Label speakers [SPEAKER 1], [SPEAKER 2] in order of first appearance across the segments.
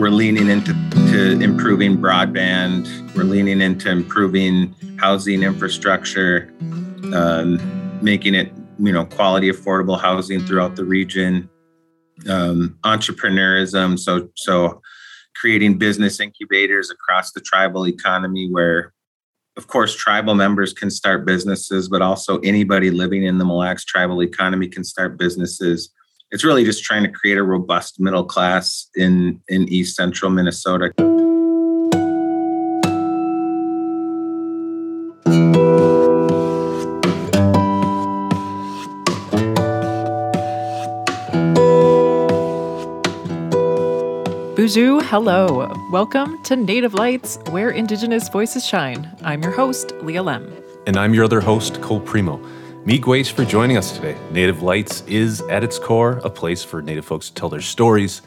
[SPEAKER 1] we're leaning into to improving broadband. We're leaning into improving housing infrastructure, um, making it you know quality, affordable housing throughout the region. Um, entrepreneurism, so so creating business incubators across the tribal economy where of course tribal members can start businesses but also anybody living in the Mille Lacs tribal economy can start businesses it's really just trying to create a robust middle class in in east central minnesota
[SPEAKER 2] Bonjour, hello. Welcome to Native Lights, where Indigenous voices shine. I'm your host, Leah Lemm.
[SPEAKER 3] And I'm your other host, Cole Premo. Miigwech for joining us today. Native Lights is, at its core, a place for Native folks to tell their stories.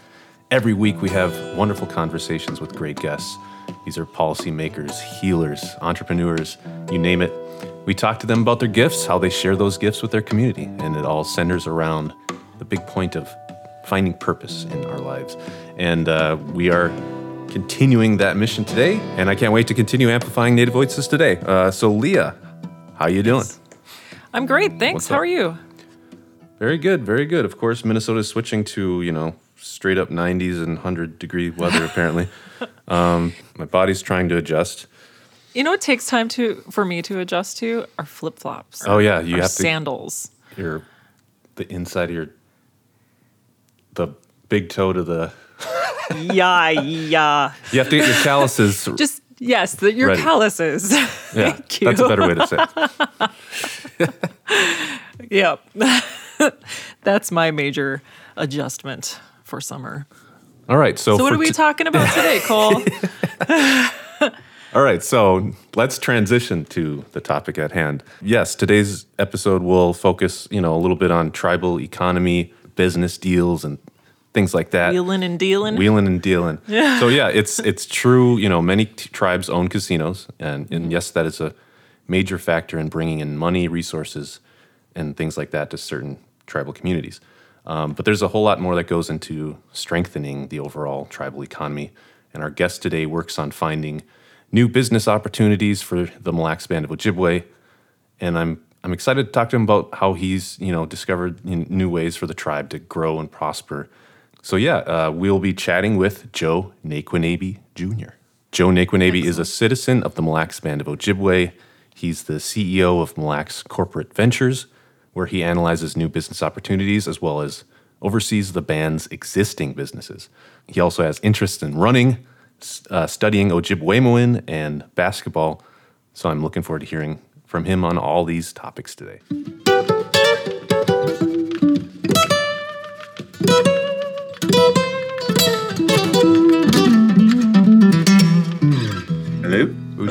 [SPEAKER 3] Every week, we have wonderful conversations with great guests. These are policymakers, healers, entrepreneurs, you name it. We talk to them about their gifts, how they share those gifts with their community, and it all centers around the big point of finding purpose in our lives. And uh, we are continuing that mission today, and I can't wait to continue amplifying Native voices today. Uh, so, Leah, how you doing?
[SPEAKER 2] I'm great, thanks.
[SPEAKER 3] What's
[SPEAKER 2] How
[SPEAKER 3] up?
[SPEAKER 2] are you?
[SPEAKER 3] Very good, very good. Of course, Minnesota is switching to you know straight up 90s and 100 degree weather. apparently, um, my body's trying to adjust.
[SPEAKER 2] You know what takes time to for me to adjust to are flip flops.
[SPEAKER 3] Oh yeah, you have to
[SPEAKER 2] sandals.
[SPEAKER 3] your the inside of your the big toe to the.
[SPEAKER 2] yeah, yeah.
[SPEAKER 3] You have to get your calluses.
[SPEAKER 2] Just yes, the, your
[SPEAKER 3] Ready.
[SPEAKER 2] calluses.
[SPEAKER 3] yeah,
[SPEAKER 2] Thank you.
[SPEAKER 3] that's a better way to say. it.
[SPEAKER 2] Yep. That's my major adjustment for summer.
[SPEAKER 3] All right, so,
[SPEAKER 2] So what are we
[SPEAKER 3] t-
[SPEAKER 2] talking about today, Cole?
[SPEAKER 3] All right, so let's transition to the topic at hand. Yes, today's episode will focus, you know, a little bit on tribal economy, business deals, and things like that.
[SPEAKER 2] Wheeling and dealing.
[SPEAKER 3] Wheeling and dealing. So yeah, it's it's true. You know, many t- tribes own casinos, and and yes, that is a major factor in bringing in money, resources, and things like that to certain tribal communities. Um, but there's a whole lot more that goes into strengthening the overall tribal economy. And our guest today works on finding new business opportunities for the Mille Lacs Band of Ojibwe. And I'm I'm excited to talk to him about how he's you know discovered new ways for the tribe to grow and prosper. So yeah, uh, we'll be chatting with Joe Nayquonabe Jr. Joe Nayquonabe is a citizen of the Mille Lacs Band of Ojibwe. He's the CEO of Mille Lacs Corporate Ventures, where he analyzes new business opportunities as well as oversees the band's existing businesses. He also has interests in running, uh, studying Ojibwemowin, and basketball. So I'm looking forward to hearing from him on all these topics today.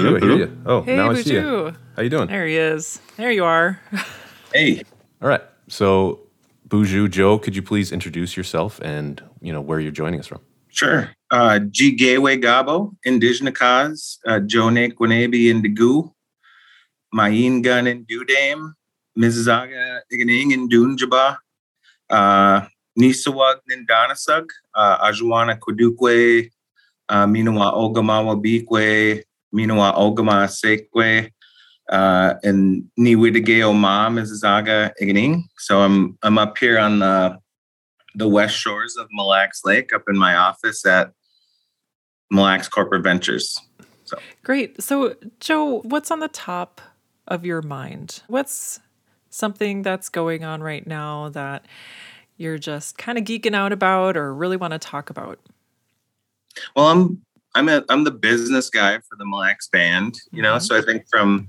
[SPEAKER 1] Hello
[SPEAKER 3] I hear you. Oh,
[SPEAKER 2] hey,
[SPEAKER 3] now I see you. How you doing?
[SPEAKER 2] There he is. There you are.
[SPEAKER 1] hey
[SPEAKER 3] All right. So, Boozhoo, Joe, could you please introduce yourself and you know where you're joining us from?
[SPEAKER 1] Sure. Uh, G. Gateway Gabo, Indigenous, uh, Jone Quinabi Indigu, Mayin Gun and Dudame, Mizzaga Iganing and Dunjaba, uh, Nisawag Nindanasug, uh, Ajuana Kudukwe, uh, Minawa Ogamawa Bikwe, Minawa Ogama Sekwe, uh, and Niwidige Ma Mizzaga Iganing. So I'm I'm up here on the the west shores of Mille Lacs Lake up in my office at Mille Lacs Corporate Ventures.
[SPEAKER 2] Great. So, Joe, what's on the top of your mind? What's something that's going on right now that you're just kind of geeking out about or really want to talk about?
[SPEAKER 1] Well, I'm I'm a I'm the business guy for the Mille Lacs band, you know.
[SPEAKER 2] Mhm.
[SPEAKER 1] So I think from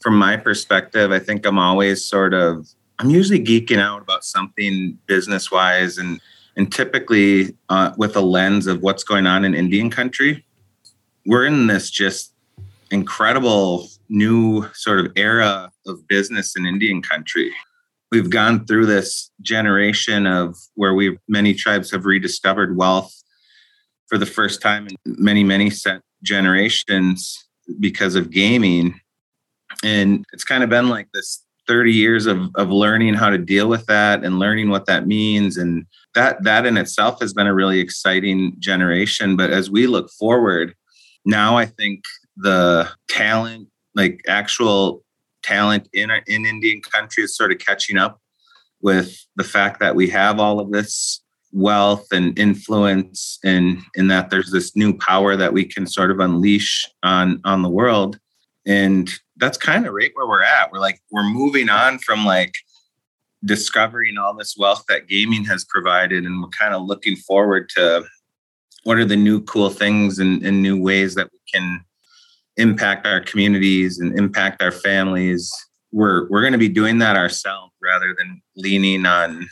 [SPEAKER 1] from my perspective, I think I'm always sort of I'm usually geeking out about something business wise and and typically uh, with a lens of what's going on in Indian country. We're in this just incredible new sort of era of business in Indian country. We've gone through this generation of where we many tribes have rediscovered wealth for the first time in many many generations because of gaming. And it's kind of been like this 30 years of, of learning how to deal with that and learning what that means. And that that in itself has been a really exciting generation. But as we look forward now i think the talent like actual talent in in indian country is sort of catching up with the fact that we have all of this wealth and influence and in that there's this new power that we can sort of unleash on on the world. And that's kind of right where we're at. We're like we're moving on from like discovering all this wealth that gaming has provided and we're kind of looking forward to what are the new cool things and, and new ways that we can impact our communities and impact our families. We're we're going to be doing that ourselves rather than leaning on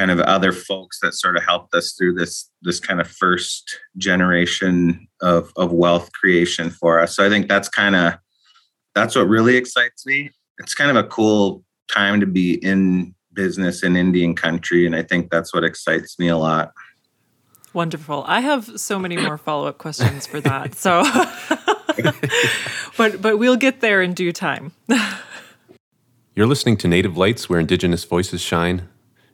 [SPEAKER 1] kind of other folks that sort of helped us through this this kind of first generation of of wealth creation for us so i think that's kind of that's what really excites me it's kind of a cool time to be in business in Indian country. And I think that's what excites me a lot.
[SPEAKER 2] Wonderful. I have so many more follow up questions for that. So, but but we'll get there in due time.
[SPEAKER 3] You're listening to Native Lights, where Indigenous voices shine.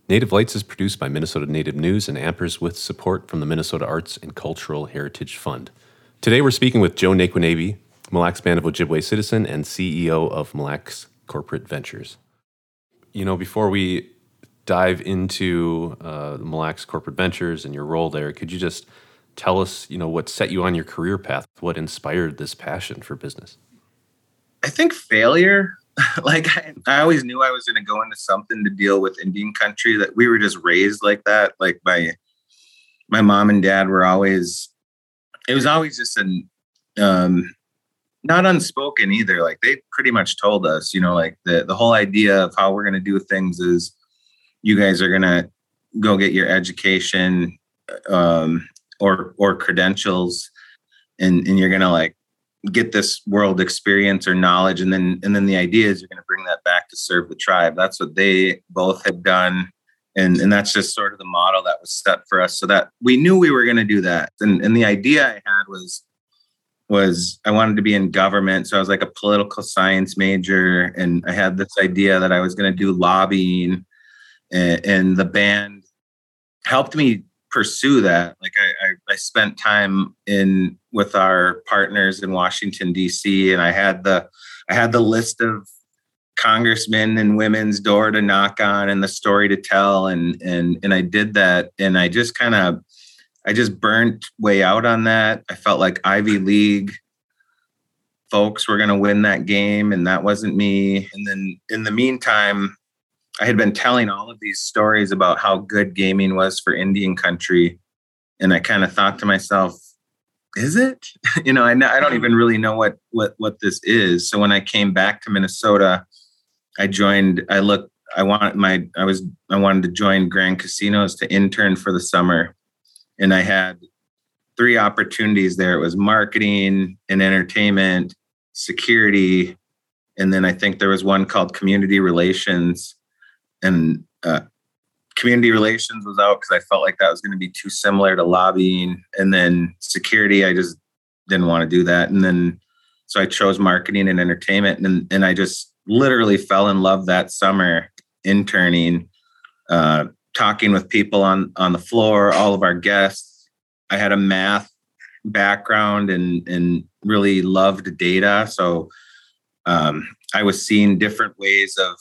[SPEAKER 3] Native Lights is produced by Minnesota Native News and Ampers with support from the Minnesota Arts and Cultural Heritage Fund. Today we're speaking with Joe Lacs Mille Lacs Band of Ojibwe citizen and CEO of Mille Lacs Corporate Ventures you know, before we dive into uh, Mille Lacs Corporate Ventures and your role there, could you just tell us, you know, what set you on your career path? What inspired this passion for business?
[SPEAKER 1] I think failure. like I, I, always knew I was going to go into something to deal with Indian country. That we were just raised like that. Like my my mom and dad were always. It was always just an um, not unspoken either. Like they pretty much told us, you know, like the the whole idea of how we're going to do things is you guys are going to go get your education um, or or credentials, and and you're going to like get this world experience or knowledge, and then and then the idea is you're going to bring that back to serve the tribe. That's what they both had done. And, and that's just sort of the model that was set for us so that we knew we were going to do that and, and the idea i had was was I wanted to be in government. So I was like a political science major. And I had this idea that I was going to do lobbying. And, and, the band helped me pursue that. Like I, I, I spent time in with our partners in Washington, D.C. And I had the I had the list of congressmen and women's door to knock on and the story to tell. And and and I did that. And I just kind of I just burnt way out on that. I felt like Ivy League folks were going to win that game, and that wasn't me. And then in the meantime, I had been telling all of these stories about how good gaming was for Indian country. And I kind of thought to myself, is it? you know, I, I don't even really know what, what, what this is. So when I came back to Minnesota, I joined, I looked, I wanted my, I was, I wanted to join Grand Casinos to intern for the summer and I had three opportunities there. It was marketing and entertainment, security, and then I think there was one called community relations. And uh, community relations was out because I felt like that was going to be too similar to lobbying. And then security, I just didn't want to do that. And then so I chose marketing and entertainment, and and I just literally fell in love that summer interning. Uh, talking with people on on the floor, all of our guests. I had a math background and and really loved data, so um, I was seeing different ways of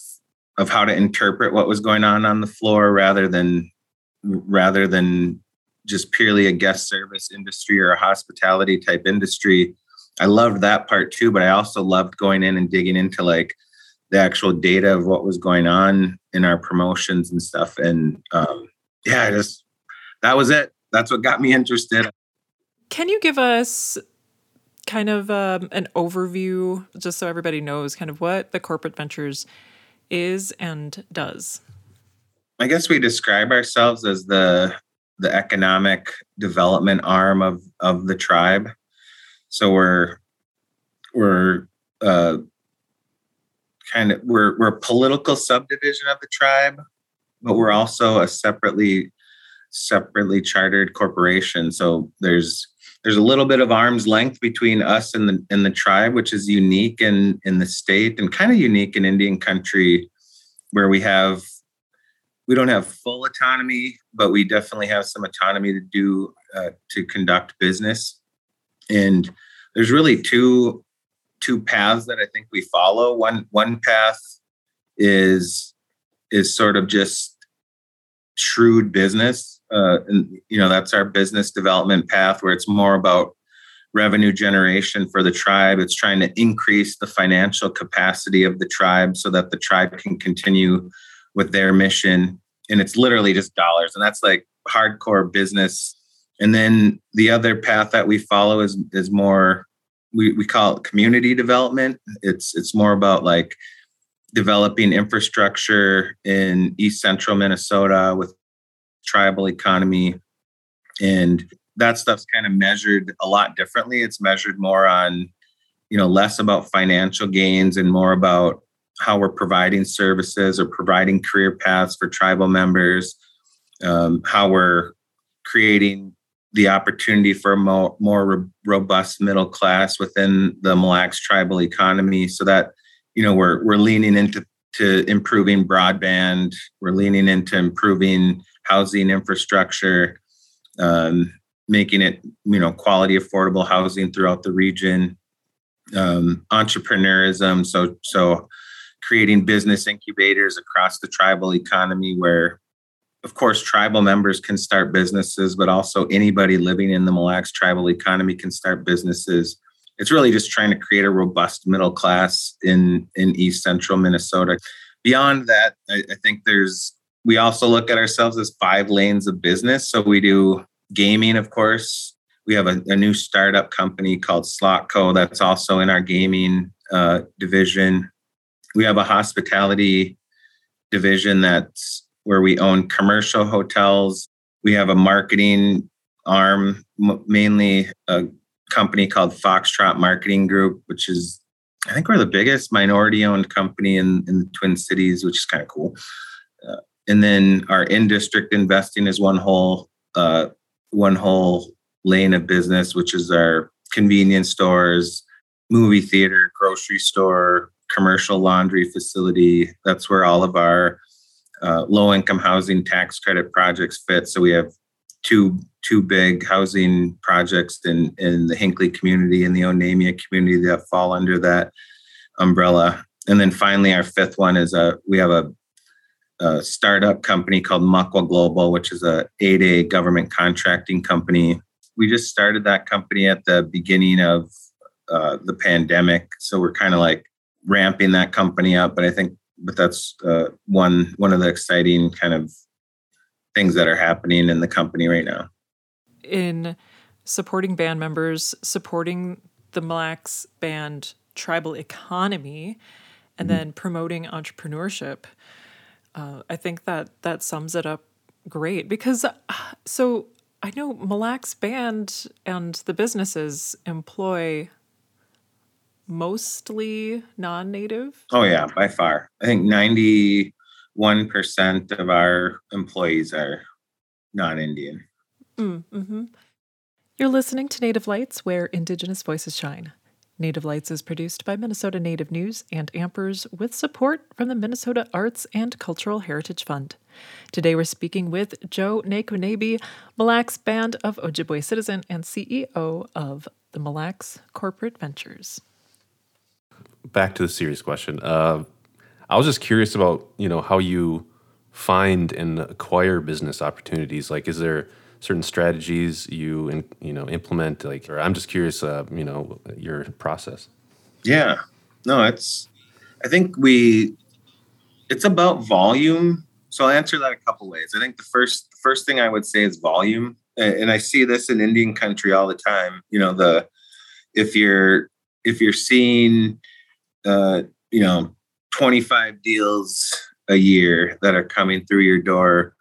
[SPEAKER 1] of how to interpret what was going on on the floor rather than rather than just purely a guest service industry or a hospitality type industry. I loved that part too, but I also loved going in and digging into like the actual data of what was going on in our promotions and stuff. And um, yeah, just that was it. That's what got me interested.
[SPEAKER 2] Can you give us kind of um, an overview, just so everybody knows kind of what the corporate ventures is and does?
[SPEAKER 1] I guess we describe ourselves as the the economic development arm of of the tribe. So we're we're uh, kind of we're we're a political subdivision of the tribe, but we're also a separately separately chartered corporation. So there's there's a little bit of arm's length between us and the and the tribe, which is unique in in the state and kind of unique in Indian country, where we have we don't have full autonomy, but we definitely have some autonomy to do uh, to conduct business. And there's really two two paths that I think we follow. One one path is is sort of just shrewd business, uh, and you know that's our business development path, where it's more about revenue generation for the tribe. It's trying to increase the financial capacity of the tribe so that the tribe can continue with their mission. And it's literally just dollars, and that's like hardcore business. And then the other path that we follow is is more we, we call it community development. It's it's more about like developing infrastructure in east central Minnesota with tribal economy. And that stuff's kind of measured a lot differently. It's measured more on, you know, less about financial gains and more about how we're providing services or providing career paths for tribal members, um, how we're creating the opportunity for a more, more robust middle class within the Mille Lacs tribal economy so that you know we're we're leaning into to improving broadband we're leaning into improving housing infrastructure um, making it you know quality affordable housing throughout the region um, entrepreneurism so so creating business incubators across the tribal economy where of course, tribal members can start businesses, but also anybody living in the Mille Lacs tribal economy can start businesses. It's really just trying to create a robust middle class in in East Central Minnesota. Beyond that, I, I think there's we also look at ourselves as five lanes of business. So we do gaming, of course. We have a, a new startup company called Slotco that's also in our gaming uh, division. We have a hospitality division that's where we own commercial hotels. We have a marketing arm, mainly a company called Foxtrot Marketing Group, which is, I think, we're the biggest minority owned company in, in the Twin Cities, which is kind of cool. Uh, and then our in district investing is one whole uh, one whole lane of business, which is our convenience stores, movie theater, grocery store, commercial laundry facility. That's where all of our uh, low income housing tax credit projects fit. So we have two two big housing projects in in the Hinckley community and the Onamia community that fall under that umbrella. And then finally, our fifth one is a we have a, a startup company called Makwa Global, which is a 8A government contracting company. We just started that company at the beginning of uh, the pandemic, so we're kind of like ramping that company up. But I think but that's uh, one one of the exciting kind of things that are happening in the company right now.
[SPEAKER 2] In supporting band members, supporting the Mille Lacs band tribal economy, and mm-hmm. then promoting entrepreneurship, uh, I think that that sums it up great. Because uh, so I know Mille Lacs band and the businesses employ mostly non-native?
[SPEAKER 1] Oh yeah, by far. I think 91% of our employees are non-Indian.
[SPEAKER 2] Mm, mm-hmm. You're listening to Native Lights, where Indigenous voices shine. Native Lights is produced by Minnesota Native News and Ampers with support from the Minnesota Arts and Cultural Heritage Fund. Today we're speaking with Joe Nayquonabe, Mille Lacs Band of Ojibwe Citizen and CEO of the Mille Lacs Corporate Ventures
[SPEAKER 3] back to the serious question. Uh, I was just curious about you know how you find and acquire business opportunities. Like, is there certain strategies you in, you know implement? Like, I'm just curious, uh, you know, your process.
[SPEAKER 1] Yeah, no, it's. I think we. It's about volume. So I'll answer that a couple ways. I think the first the first thing I would say is volume, and I see this in Indian country all the time. You know, the if you're if you're seeing uh, you know, 25 deals a year that are coming through your door,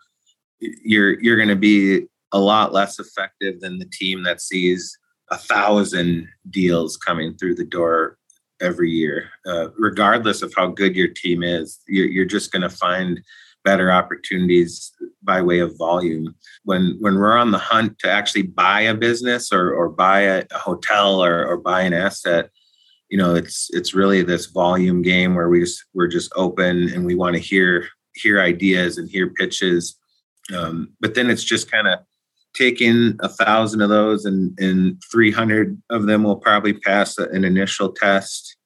[SPEAKER 1] you're you're going to be a lot less effective than the team that sees a thousand deals coming through the door every year. Uh, regardless of how good your team is, you're, you're just going to find better opportunities by way of volume. When when we're on the hunt to actually buy a business or or buy a, a hotel or or buy an asset, you know, it's it's really this volume game where we just we're just open and we want to hear hear ideas and hear pitches. Um, but then it's just kind of taking a thousand of those and and 300 of them will probably pass an initial test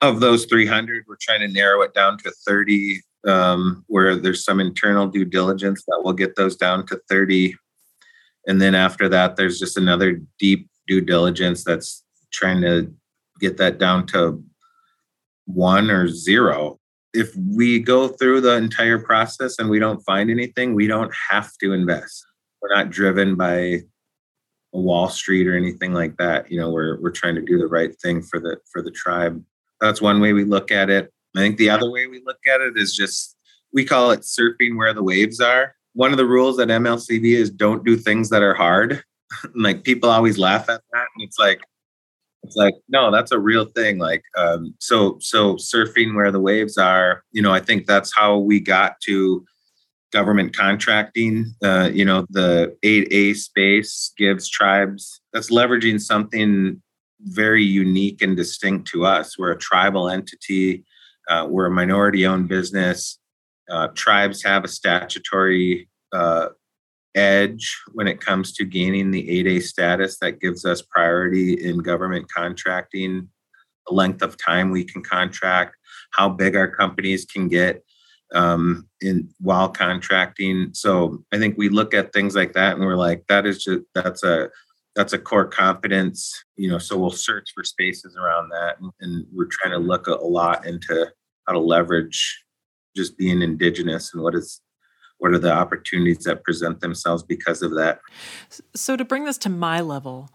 [SPEAKER 1] of those 300 we're trying to narrow it down to 30 um, where there's some internal due diligence that will get those down to 30 and then after that there's just another deep due diligence that's trying to get that down to one or zero if we go through the entire process and we don't find anything we don't have to invest we're not driven by wall street or anything like that you know we're we're trying to do the right thing for the for the tribe that's one way we look at it. I think the other way we look at it is just we call it surfing where the waves are. One of the rules at MLCV is don't do things that are hard. like people always laugh at that, and it's like it's like no, that's a real thing. Like um, so so surfing where the waves are. You know, I think that's how we got to government contracting. Uh, you know, the 8A space gives tribes that's leveraging something very unique and distinct to us. We're a tribal entity. Uh, we're a minority owned business. Uh, tribes have a statutory uh, edge when it comes to gaining the 8A status that gives us priority in government contracting, the length of time we can contract, how big our companies can get um, in while contracting. So I think we look at things like that and we're like, that is just that's a that's a core competence you know so we'll search for spaces around that and, and we're trying to look a, a, lot into how to leverage just being indigenous and what is what are the opportunities that present themselves because of that
[SPEAKER 2] so to bring this to my level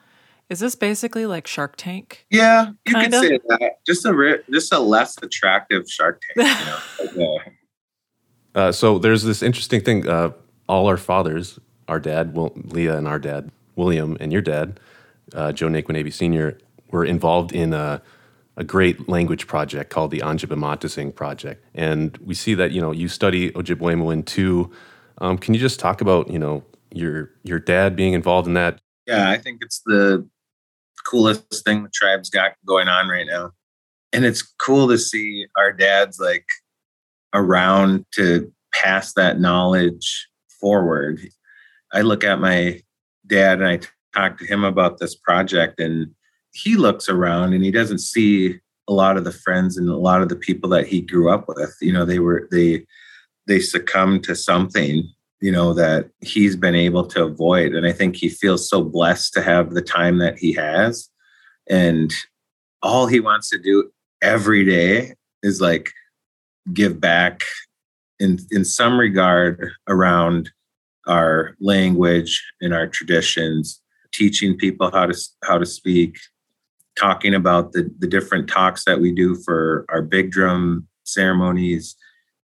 [SPEAKER 2] is this basically like shark tank
[SPEAKER 1] yeah you kind could of? say that just a re- just a less attractive shark tank you know?
[SPEAKER 3] uh, so there's this interesting thing uh, all our fathers our dad well leah and our dad William and your dad, uh, Joe Nayquonabe Sr., were involved in a, great language project called the Anjibimaatising Project. And we see that, you know, you study Ojibwe too. Um, can you just talk about, you know, your your dad being involved in that?
[SPEAKER 1] Yeah, I think it's the coolest thing the tribe's got going on right now. And it's cool to see our dads like around to pass that knowledge forward. I look at my dad and I talk to him about this project, and he looks around and he doesn't see a lot of the friends and a lot of the people that he grew up with. You know, they were they they succumbed to something you know that he's been able to avoid and i think he feels so blessed to have the time that he has and all he wants to do every day is like give back in in some regard around our language and our traditions, teaching people how to how to speak, talking about the the different talks that we do for our big drum ceremonies.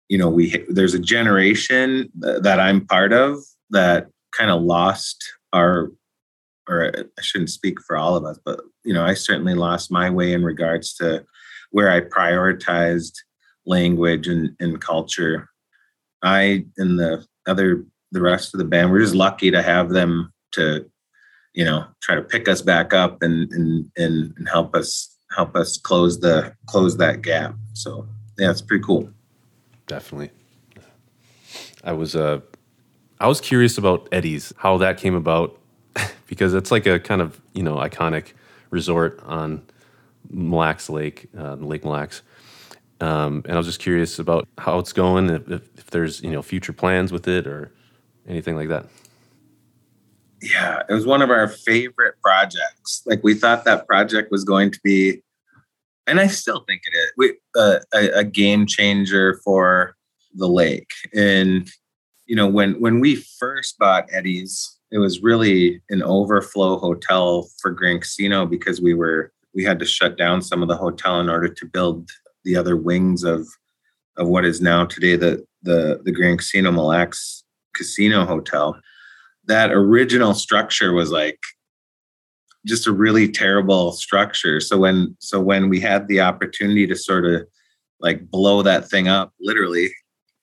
[SPEAKER 1] You know, we there's a generation that I'm part of that kind of lost our or I shouldn't speak for all of us, but you know, I certainly lost my way in regards to where I prioritized language and, and culture. I and the other the rest of the band. We're just lucky to have them to, you know, try to pick us back up and and and, help us help us close the close that gap. So yeah, it's pretty cool.
[SPEAKER 3] Definitely. I was uh I was curious about Eddie's, how that came about, because it's like a kind of you know iconic resort on Mille Lacs Lake, uh, Lake Mille Lacs. Um, and I was just curious about how it's going, if, if, there's you know future plans with it, or anything like that?
[SPEAKER 1] Yeah, it was one of our favorite projects. Like we thought that project was going to be, and I still think it is, we, uh, a, a game changer for the lake. And you know, when when we first bought Eddie's, it was really an overflow hotel for Grand Casino because we were we had to shut down some of the hotel in order to build the other wings of of what is now today the the the Grand Casino Mille Lacs casino hotel that original structure was like just a really terrible structure so when so when we had the opportunity to sort of like blow that thing up literally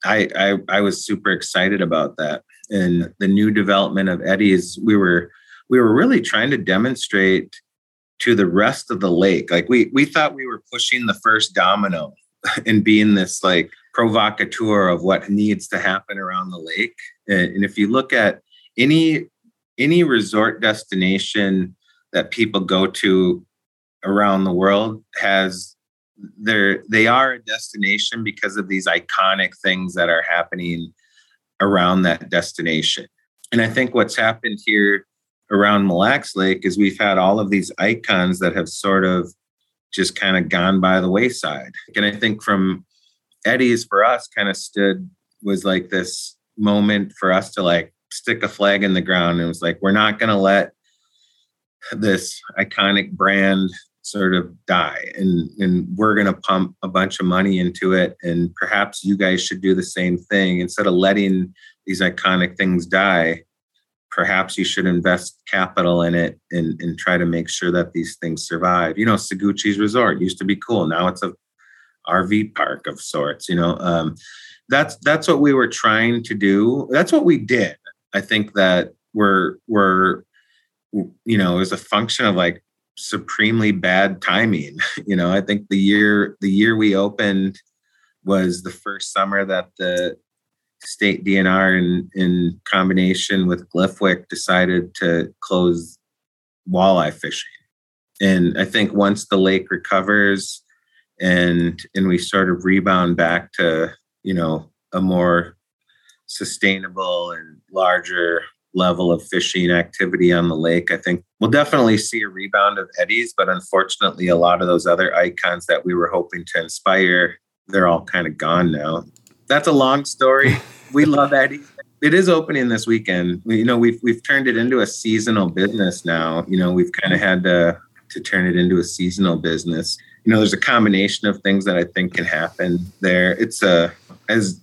[SPEAKER 1] I, I I was super excited about that. And the new development of Eddie's, we were we were really trying to demonstrate to the rest of the lake. Like we we thought we were pushing the first domino and being this like provocateur of what needs to happen around the lake. And if you look at any any resort destination that people go to around the world has they're they are a destination because of these iconic things that are happening around that destination. And I think what's happened here around Mille Lacs Lake is we've had all of these icons that have sort of just kind of gone by the wayside. And I think from Eddie's for us kind of stood was like this moment for us to like stick a flag in the ground. And was like, we're not going to let this iconic brand sort of die and and we're going to pump a bunch of money into it and perhaps you guys should do the same thing. Instead of letting these iconic things die perhaps you should invest capital in it and, and try to make sure that these things survive. You know Saguchi's resort used to be cool. Now it's a rv park of sorts you know um, that's that's what we were trying to do. That's what we did i think that we're we're you know it was a function of like supremely bad timing. You know, I think the year the year we opened was the first summer that the state DNR in in combination with GLIFWC decided to close walleye fishing. And I think once the lake recovers and and we sort of rebound back to, you know, a more sustainable and larger level of fishing activity on the lake. I think we'll definitely see a rebound of eddies, but unfortunately, a lot of those other icons that we were hoping to inspire, they're all kind of gone now. That's a long story. we love eddies. It is opening this weekend. We, you know, we've we've turned it into a seasonal business now. You know, we've kind of had to to turn it into a seasonal business. You know, there's a combination of things that I think can happen there. It's a as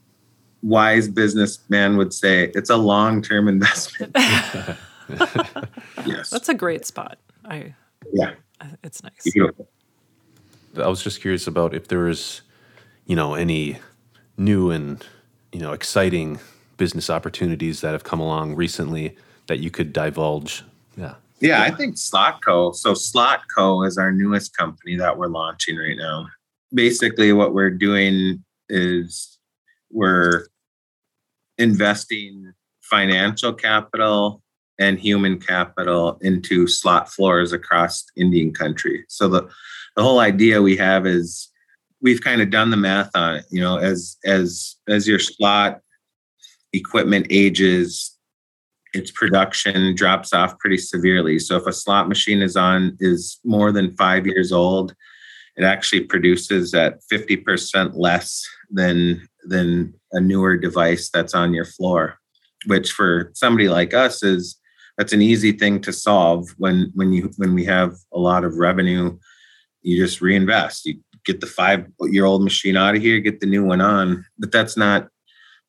[SPEAKER 1] wise businessman would say it's a long-term investment.
[SPEAKER 2] yes. That's a great spot. I
[SPEAKER 1] Yeah.
[SPEAKER 2] Uh, it's nice.
[SPEAKER 1] Beautiful.
[SPEAKER 3] I was just curious about if there was, you know, any new and, you know, exciting business opportunities that have come along recently that you could divulge. Yeah.
[SPEAKER 1] Yeah, I think Slotco. So Slotco is our newest company that we're launching right now. Basically, what we're doing is we're investing financial capital and human capital into slot floors across Indian country. So the, the whole idea we have is we've kind of done the math on it, you know, as as as your slot equipment ages, its production drops off pretty severely. So if a slot machine is on is more than 5 years old, it actually produces at 50% less than than a newer device that's on your floor which for somebody like us is that's an easy thing to solve when when you when we have a lot of revenue. You just reinvest. You get the five year old machine out of here get the new one on. But that's not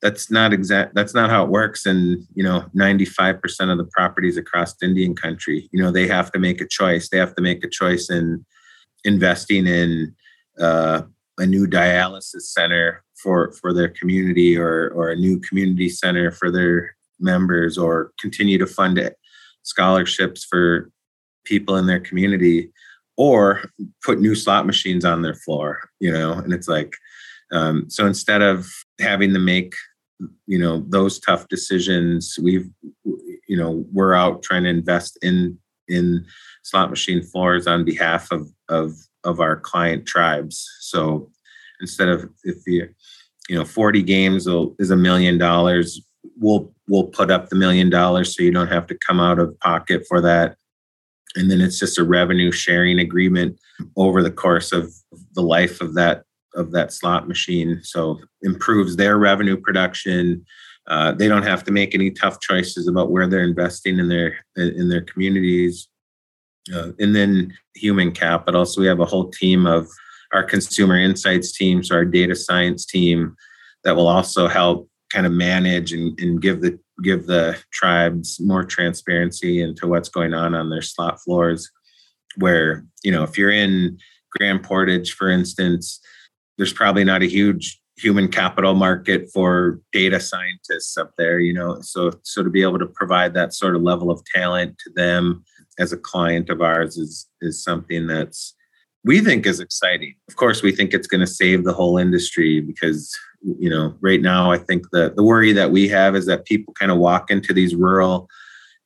[SPEAKER 1] that's not exact that's not how it works and you know 95% of the properties across indian country. You know they have to make a choice. They have to make a choice in investing in uh, a new dialysis center for for their community or or a new community center for their members or continue to fund it, scholarships for people in their community or put new slot machines on their floor you know? And it's like um, so instead of having to make you know those tough decisions we've you know we're out trying to invest in in slot machine floors on behalf of of of our client tribes. So instead of if you you know 40 games is a million dollars we'll we'll put up the million dollars so you don't have to come out of pocket for that. And then it's just a revenue sharing agreement over the course of the life of that of that slot machine. So improves their revenue production. Uh, they don't have to make any tough choices about where they're investing in their in their communities. Uh, and then human capital. So we have a whole team of our consumer insights team, so our data science team that will also help kind of manage and, and give the give the tribes more transparency into what's going on on their slot floors where you know if you're in grand portage for instance there's probably not a huge human capital market for data scientists up there, you know. So so to be able to provide that sort of level of talent to them as a client of ours is is something that's we think is exciting. Of course, we think it's going to save the whole industry because you know right now I think the the worry that we have is that people kind of walk into these rural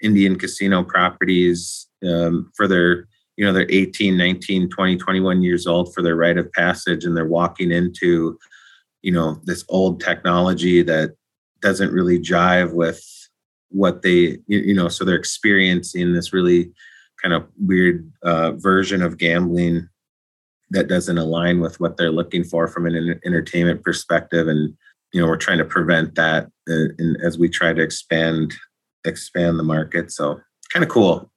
[SPEAKER 1] Indian casino properties um, for their you know they're 18 19 20 21 years old for their rite of passage and they're walking into you know this old technology that doesn't really jive with what they you know so they're experiencing this really kind of weird uh, version of gambling that doesn't align with what they're looking for from an entertainment perspective. And you know we're trying to prevent that uh, as we try to expand expand the market. So kind of cool.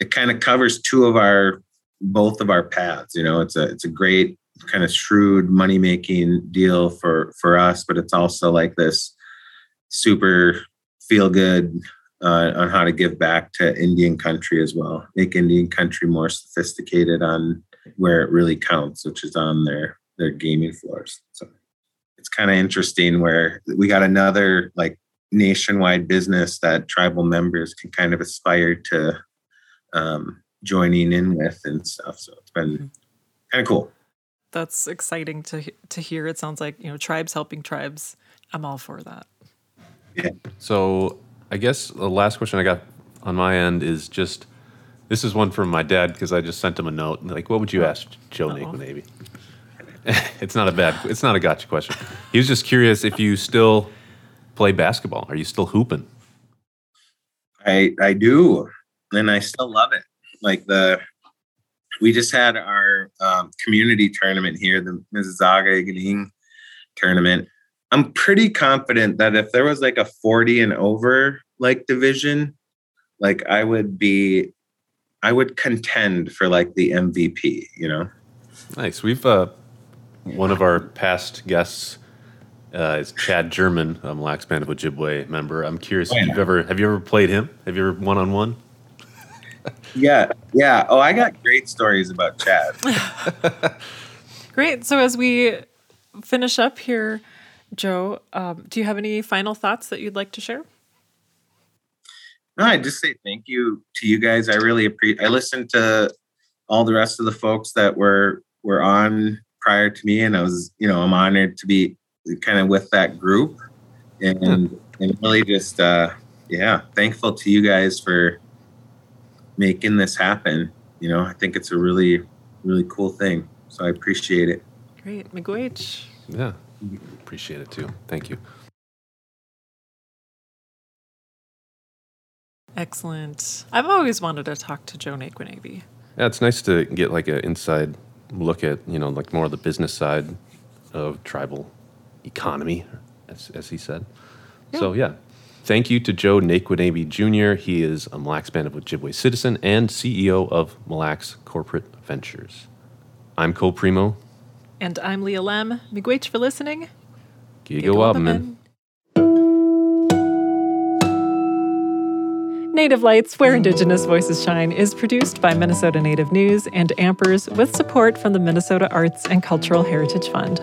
[SPEAKER 1] It kind of covers two of our both of our paths you know? It's a it's a great kind of shrewd money making deal for for us but it's also like this super feel good uh, on how to give back to indian country as well. Make indian country more sophisticated on where it really counts which is on their their gaming floors so it's kind of interesting where we got another like nationwide business that tribal members can kind of aspire to um, joining in with and stuff so it's been mm-hmm. kind of cool
[SPEAKER 2] that's exciting to to hear. It sounds like you know tribes helping tribes. I'm all for that.
[SPEAKER 3] Yeah. So I guess the last question I got on my end is just this is one from my dad because I just sent him a note. and Like, what would you ask Joe Navy? it's not a bad. It's not a gotcha question. He was just curious if you still play basketball. Are you still hooping?
[SPEAKER 1] I I do, and I still love it. Like the we just had our um, community tournament here, the Mississauga Ikaning tournament. I'm pretty confident that if there was like a 40 and over like division, like I would be, I would contend for like the MVP, you know?
[SPEAKER 3] Nice. We've, uh, one of our past guests uh, is Chad Germann, a Mille Lacs Band of Ojibwe member. I'm curious oh, yeah. if you've ever, have you ever played him? Have you ever one on one?
[SPEAKER 1] yeah, yeah. Oh, I got great stories about Chad.
[SPEAKER 2] great. So as we finish up here, Joe, um, do you have any final thoughts that you'd like to share?
[SPEAKER 1] No, I just say thank you to you guys. I really appreciate. I listened to all the rest of the folks that were were on prior to me, and I was, you know, I'm honored to be kind of with that group, and and really just, uh, yeah, thankful to you guys for making this happen. You know, I think it's a really, really cool thing. So I appreciate it.
[SPEAKER 2] Great. Miigwech.
[SPEAKER 3] Yeah. Appreciate it too. Thank you.
[SPEAKER 2] Excellent. I've always wanted to talk to Joe Nayquonabe.
[SPEAKER 3] Yeah, it's nice to get like an inside look at, you know, like more of the business side of tribal economy, as, as he said. Yeah. So, yeah, Thank you to Joe Nayquonabe Jr. He is a Mille Lacs Band of Ojibwe citizen and CEO of Mille Lacs Corporate Ventures. I'm Cole Premo.
[SPEAKER 2] And I'm Leah Lemm. Miigwech for listening.
[SPEAKER 3] Giga
[SPEAKER 2] Native Lights, where Indigenous voices shine, is produced by Minnesota Native News and Ampers with support from the Minnesota Arts and Cultural Heritage Fund.